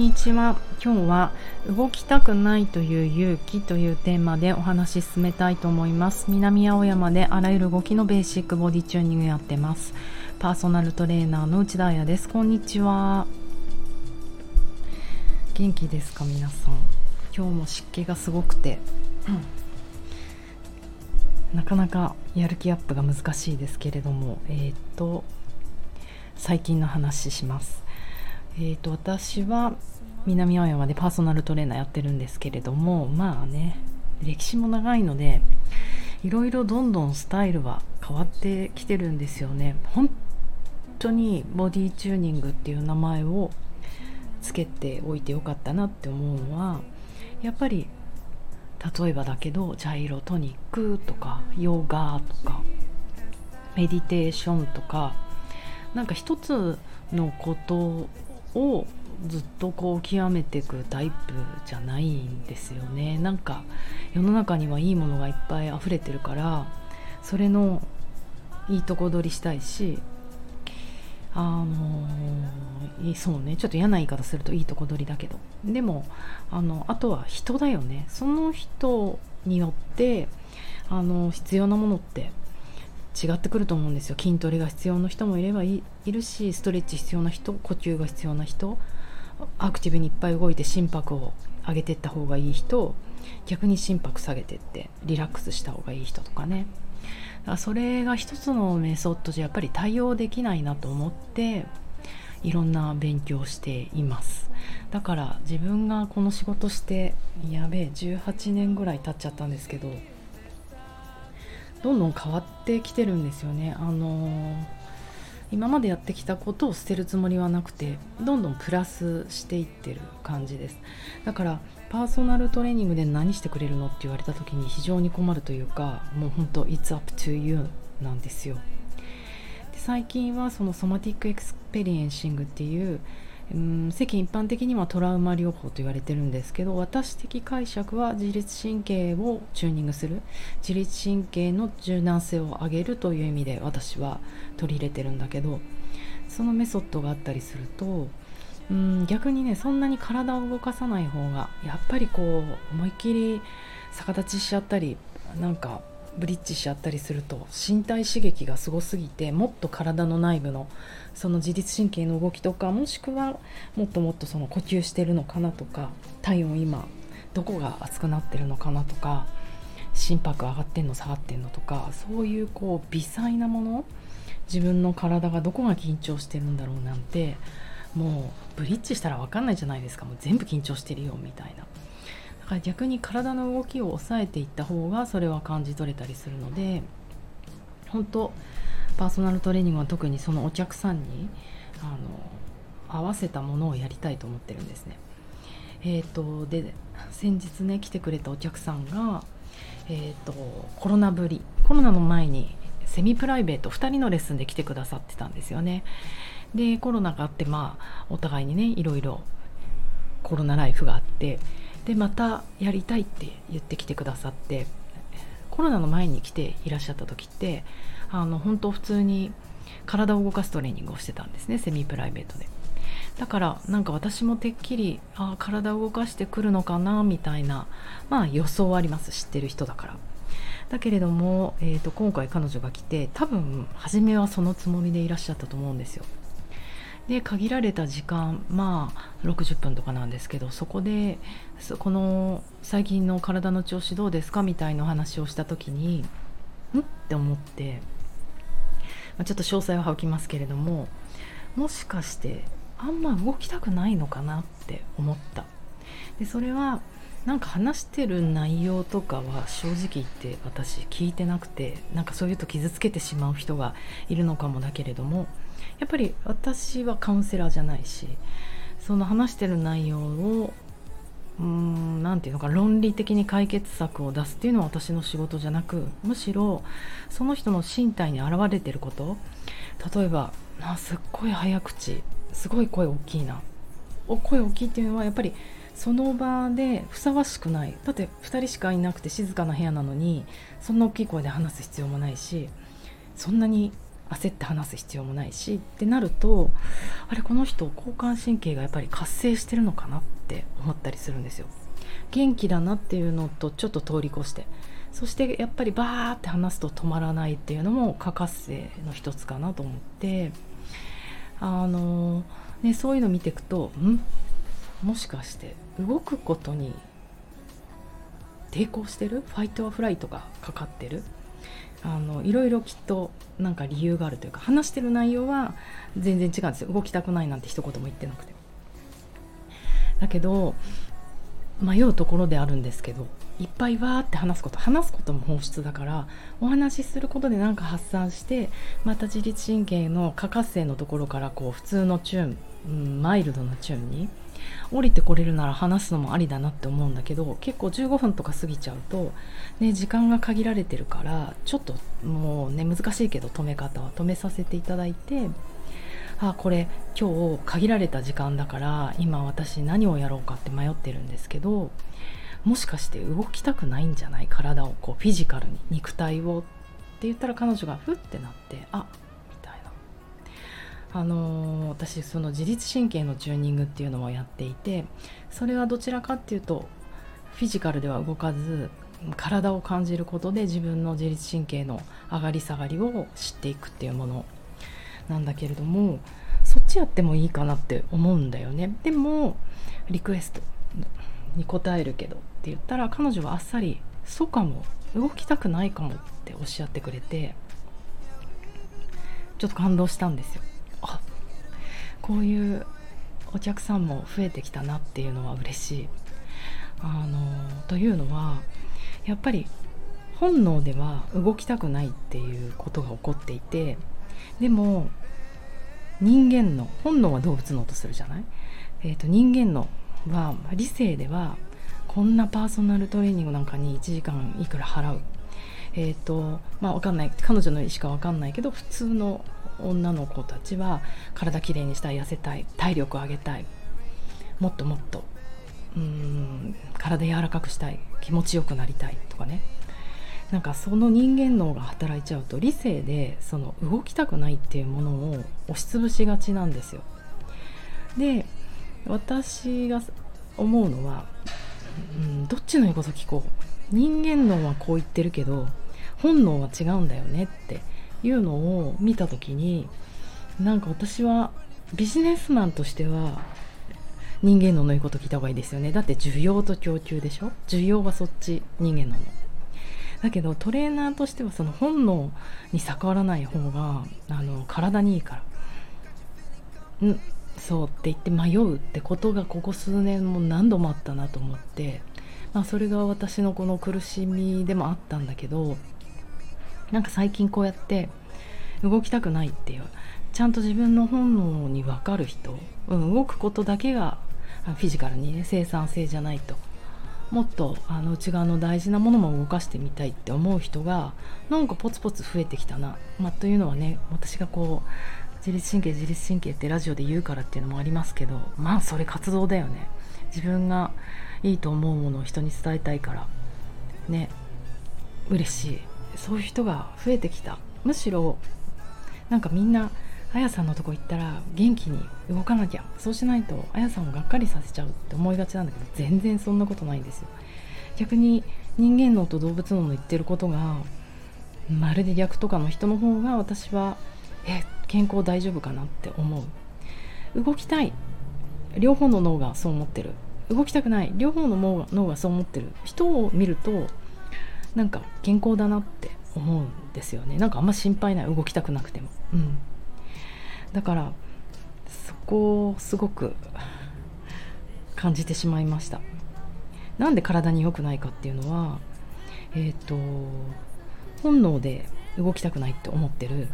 にちは。今日は動きたくないという勇気というテーマでお話し進めたいと思います。南青山であらゆる動きのベーシックボディチューニングやってます。パーソナルトレーナーの内田彩です。こんにちは。元気ですか皆さん。今日も湿気がすごくて、うん、なかなかやる気アップが難しいですけれどもえー、っと最近の話します。えーと、私は南青山でパーソナルトレーナーやってるんですけれどもまあね歴史も長いのでいろいろどんどんスタイルは変わってきてるんですよね。本当にボディチューニングっていう名前をつけておいてよかったなって思うのはやっぱり例えばだけどジャイロトニックとかヨガとかメディテーションとかなんか一つのことをずっとこう極めていくタイプじゃないんですよね。なんか世の中にはいいものがいっぱい溢れてるからそれのいいとこ取りしたいしあのそうね。ちょっと嫌な言い方するといいとこ取りだけど。でもあのあとは人だよね。その人によってあの必要なものって違ってくると思うんですよ。筋トレが必要な人もいればいるしストレッチ必要な人呼吸が必要な人アクティブにいっぱい動いて心拍を上げていった方がいい人逆に心拍下げてってリラックスした方がいい人とかね。だからそれが一つのメソッドじゃやっぱり対応できないなと思っていろんな勉強しています。だから自分がこの仕事してやべえ18年ぐらい経っちゃったんですけどどんどん変わってきてるんですよね。あの、今までやってきたことを捨てるつもりはなくてどんどんプラスしていってる感じですだからパーソナルトレーニングで何してくれるのって言われた時に非常に困るというかもうほんと It's up to you なんですよで最近はその Somatic Experiencing っていううん世間一般的にはトラウマ療法と言われてるんですけど私的解釈は自律神経をチューニングする。自律神経の柔軟性を上げるという意味で私は取り入れてるんだけどそのメソッドがあったりするとうん逆にねそんなに体を動かさない方がやっぱりこう思いっきり逆立ちしちゃったりなんかブリッジしちゃったりすると身体刺激がすごすぎてもっと体の内部のその自律神経の動きとかもしくはもっともっとその呼吸してるのかなとか体温今どこが熱くなってるのかなとか心拍上がってんの下がってんのとかそういうこう微細なもの自分の体がどこが緊張してるんだろうなんてもうブリッジしたら分かんないじゃないですか。もう全部緊張してるよみたいな。から逆に体の動きを抑えていった方がそれは感じ取れたりするので本当パーソナルトレーニングは特にそのお客さんにあの合わせたものをやりたいと思ってるんですね。えーと、で先日ね来てくれたお客さんが、えーと、コロナぶりコロナの前にセミプライベート2人のレッスンで来てくださってたんですよね。でコロナがあってまあお互いにねいろいろコロナライフがあってでまたやりたいって言ってきてくださってコロナの前に来ていらっしゃった時ってあの本当普通に体を動かすトレーニングをしてたんですねセミプライベートで。だからなんか私もてっきりあ体を動かしてくるのかなみたいなまあ予想はあります知ってる人だから。だけれども、えーと、今回彼女が来て多分初めはそのつもりでいらっしゃったと思うんですよ。で限られた時間まあ60分とかなんですけどそこでこの最近の体の調子どうですかみたいな話をした時にん？って思ってまあ、ちょっと詳細は省きますけれどももしかしてあんま動きたくないのかなって思った。でそれはなんか話してる内容とかは正直言って私聞いてなくてなんかそういうと傷つけてしまう人がいるのかもだけれどもやっぱり私はカウンセラーじゃないしその話してる内容をうーん何て言うのか論理的に解決策を出すっていうのは私の仕事じゃなくむしろその人の身体に現れてること例えばあすっごい早口すごい声大きいなお声大きいっていうのはやっぱりその場でふさわしくないだって2人しかいなくて静かな部屋なのにそんな大きい声で話す必要もないしそんなに焦って話す必要もないしってなるとあれこの人交感神経がやっぱり活性してるのかなって思ったりするんですよ。元気だなっていうのとちょっと通り越してそしてやっぱりバーって話すと止まらないっていうのも過活性の一つかなと思ってあの、ね、そういうの見ていくとん？もしかして動くことに抵抗してる？ファイトアフライトがかかってる？あのいろいろきっとなんか理由があるというか話してる内容は全然違うんですよ。動きたくないなんて一言も言ってなくて。だけど迷うところであるんですけどいっぱいわーって話すこと話すことも本質だからお話しすることで何か発散してまた自律神経の過活性のところからこう普通のチューン、うん、マイルドなチューンに。降りてこれるなら話すのもありだなって思うんだけど結構15分とか過ぎちゃうと、ね、時間が限られてるからちょっともうね難しいけど止め方は止めさせていただいてあこれ今日限られた時間だから今私何をやろうかって迷ってるんですけどもしかして動きたくないんじゃない？体をこうフィジカルに肉体をって言ったら彼女がふってなってああのー、私その自律神経のチューニングっていうのをやっていてそれはどちらかっていうとフィジカルでは動かず体を感じることで自分の自律神経の上がり下がりを知っていくっていうものなんだけれどもそっちやってもいいかなって思うんだよね。でもリクエストに答えるけどって言ったら彼女はあっさり「そうかも動きたくないかも」っておっしゃってくれてちょっと感動したんですよ。こういうお客さんも増えてきたなっていうのは嬉しい。あのというのはやっぱり本能では動きたくないっていうことが起こっていてでも人間の本能は動物のとするじゃない、えーと、人間のは理性ではこんなパーソナルトレーニングなんかに1時間いくら払う？えっ、ー、とまあ分かんない。彼女の意思か分かんないけど普通の女の子たちは体きれいにしたい痩せたい体力を上げたい。もっともっとうん体柔らかくしたい気持ちよくなりたいとかね。なんかその人間脳が働いちゃうと理性でその動きたくないっていうものを押しつぶしがちなんですよ。で私が思うのは、うん、どっちの言うこと聞こう。人間脳はこう言ってるけど本能は違うんだよねっていうのを見た時になんか私はビジネスマンとしては人間脳の言うこと聞いた方がいいですよね。だって需要と供給でしょ？需要はそっち人間脳の。だけどトレーナーとしてはその本能に逆らわない方があの体にいいから。ん？そうって言って迷うってことがここ数年も何度もあったなと思って、まあ、それが私のこの苦しみでもあったんだけどなんか最近こうやって動きたくないっていうちゃんと自分の本能に分かる人、うん、動くことだけがフィジカルにね生産性じゃないともっとあの内側の大事なものも動かしてみたいって思う人がなんかポツポツ増えてきたな、まあ、というのはね私がこう自律神経自律神経ってラジオで言うからっていうのもありますけどまあそれ活動だよね。自分がいいと思うものを人に伝えたいからね嬉しい。そういう人が増えてきた。むしろなんかみんなあやさんのとこ行ったら元気に動かなきゃ。そうしないとあやさんをがっかりさせちゃうって思いがちなんだけど全然そんなことないんですよ。逆に人間脳と動物脳の言ってることがまるで逆とかの人の方が私はえ健康大丈夫かなって思う。動きたい。両方の脳がそう思ってる。動きたくない。両方の脳がそう思ってる。人を見るとなんか健康だなって思うんですよね。なんかあんま心配ない。動きたくなくても。うん。だからそこをすごく感じてしまいました。なんで体に良くないかっていうのはえっ、ー、と本能で動きたくないって思ってる。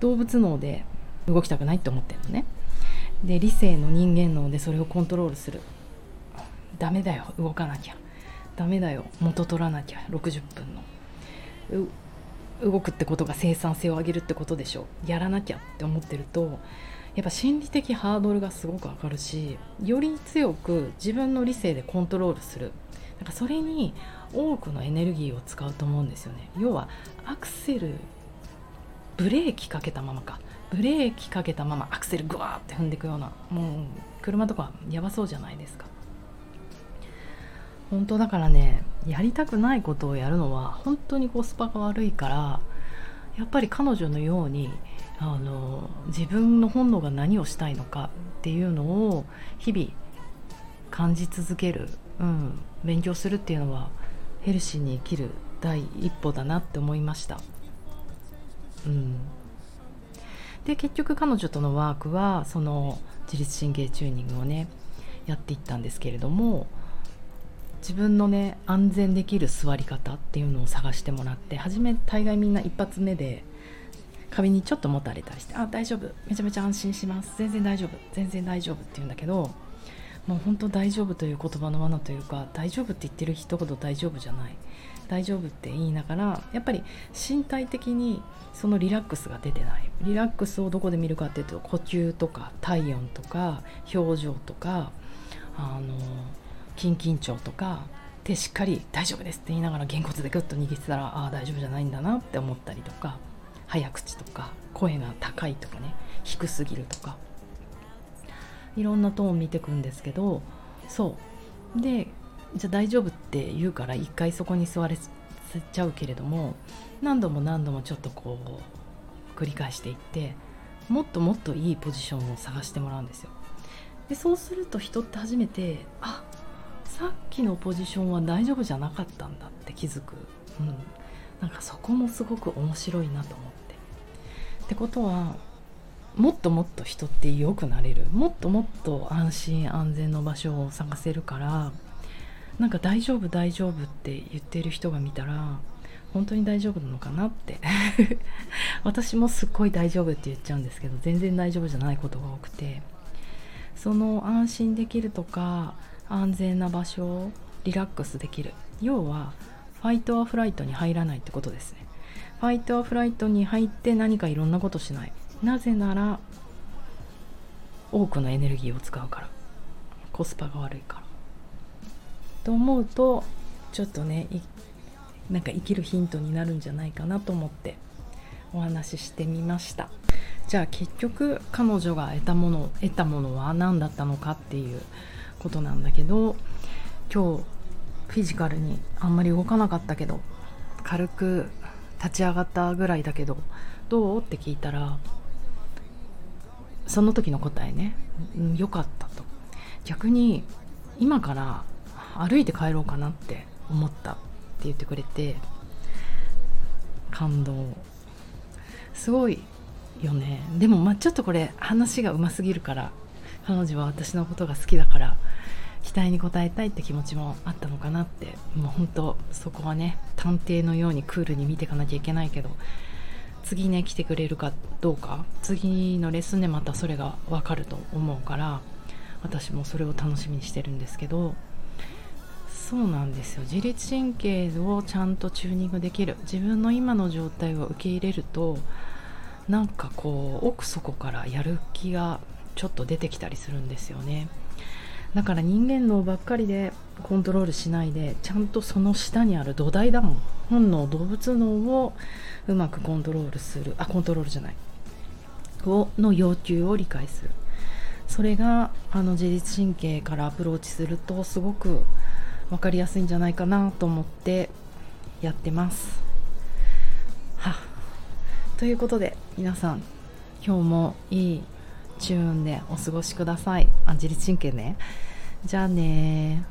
動物脳で動きたくないって思ってるのね。で理性の人間脳でそれをコントロールする。ダメだよ。動かなきゃ。ダメだよ。元取らなきゃ。60分の。動くってことが生産性を上げるってことでしょ。やらなきゃって思ってるとやっぱ心理的ハードルがすごく上がるしより強く自分の理性でコントロールする。なんかそれに多くのエネルギーを使うと思うんですよね。要はアクセルブレーキかけたままか。ブレーキかけたままアクセルグワーって踏んでいくような。もう車とかやばそうじゃないですか。本当だからねやりたくないことをやるのは本当にコスパが悪いからやっぱり彼女のようにあの自分の本能が何をしたいのかっていうのを日々感じ続ける、うん、勉強するっていうのはヘルシーに生きる第一歩だなって思いました。うん、で結局彼女とのワークはその自律神経チューニングをねやっていったんですけれども自分のね安全できる座り方っていうのを探してもらって初め大概みんな一発目で壁にちょっともたれたりして「あ大丈夫めちゃめちゃ安心します全然大丈夫全然大丈夫」って言うんだけどもう本当大丈夫という言葉の罠というか大丈夫って言ってる人ほど大丈夫じゃない大丈夫って言いながらやっぱり身体的にそのリラックスが出てないリラックスをどこで見るかっていうと呼吸とか体温とか表情とかあの筋緊張とかでしっかり「大丈夫です」って言いながらげんこつでグッと握ってたらああ大丈夫じゃないんだなって思ったりとか早口とか声が高いとかね低すぎるとかいろんなトーン見てくんですけどそう。でじゃあ大丈夫って言うから一回そこに座れちゃうけれども何度も何度もちょっとこう繰り返していってもっともっといいポジションを探してもらうんですよ。でそうすると人って初めてあさっきのポジションは大丈夫じゃなかったんだって気づく、うん、なんかそこもすごく面白いなと思って。ってことはもっともっと人って良くなれる。もっともっと安心安全の場所を探せるからなんか大丈夫大丈夫って言ってる人が見たら本当に大丈夫なのかなって。私もすっごい大丈夫って言っちゃうんですけど全然大丈夫じゃないことが多くて。その安心できるとか安全な場所をリラックスできる。要は fight or flight に入らないってことですね。 fight or flight に入って何かいろんなことしない。なぜなら多くのエネルギーを使うから。コスパが悪いから。と思うとちょっとねなんか生きるヒントになるんじゃないかなと思ってお話ししてみました。じゃあ結局彼女が得たもの得たものは何だったのかっていうことなんだけど今日フィジカルにあんまり動かなかったけど軽く立ち上がったぐらいだけどどう？って聞いたらその時の答えね。良、かったと。逆に今から歩いて帰ろうかなって思ったって言ってくれて感動。すごいよね。でもまあちょっとこれ話がうますぎるから彼女は私のことが好きだから期待に応えたいって気持ちもあったのかなって。もう本当そこはね探偵のようにクールに見ていかなきゃいけないけど次ね来てくれるかどうか次のレッスンでまたそれが分かると思うから私もそれを楽しみにしてるんですけどそうなんですよ。自律神経をちゃんとチューニングできる自分の今の状態を受け入れるとなんかこう奥底からやる気がちょっと出てきたりするんですよね。だから人間脳ばっかりでコントロールしないでちゃんとその下にある土台だもん。本能動物脳をうまくコントロールする。あコントロールじゃない。をの要求を理解する。それがあの自律神経からアプローチするとすごく分かりやすいんじゃないかなと思ってやってます。はということで皆さん今日もいいチューンでお過ごしください。あ自律神経ね。じゃあね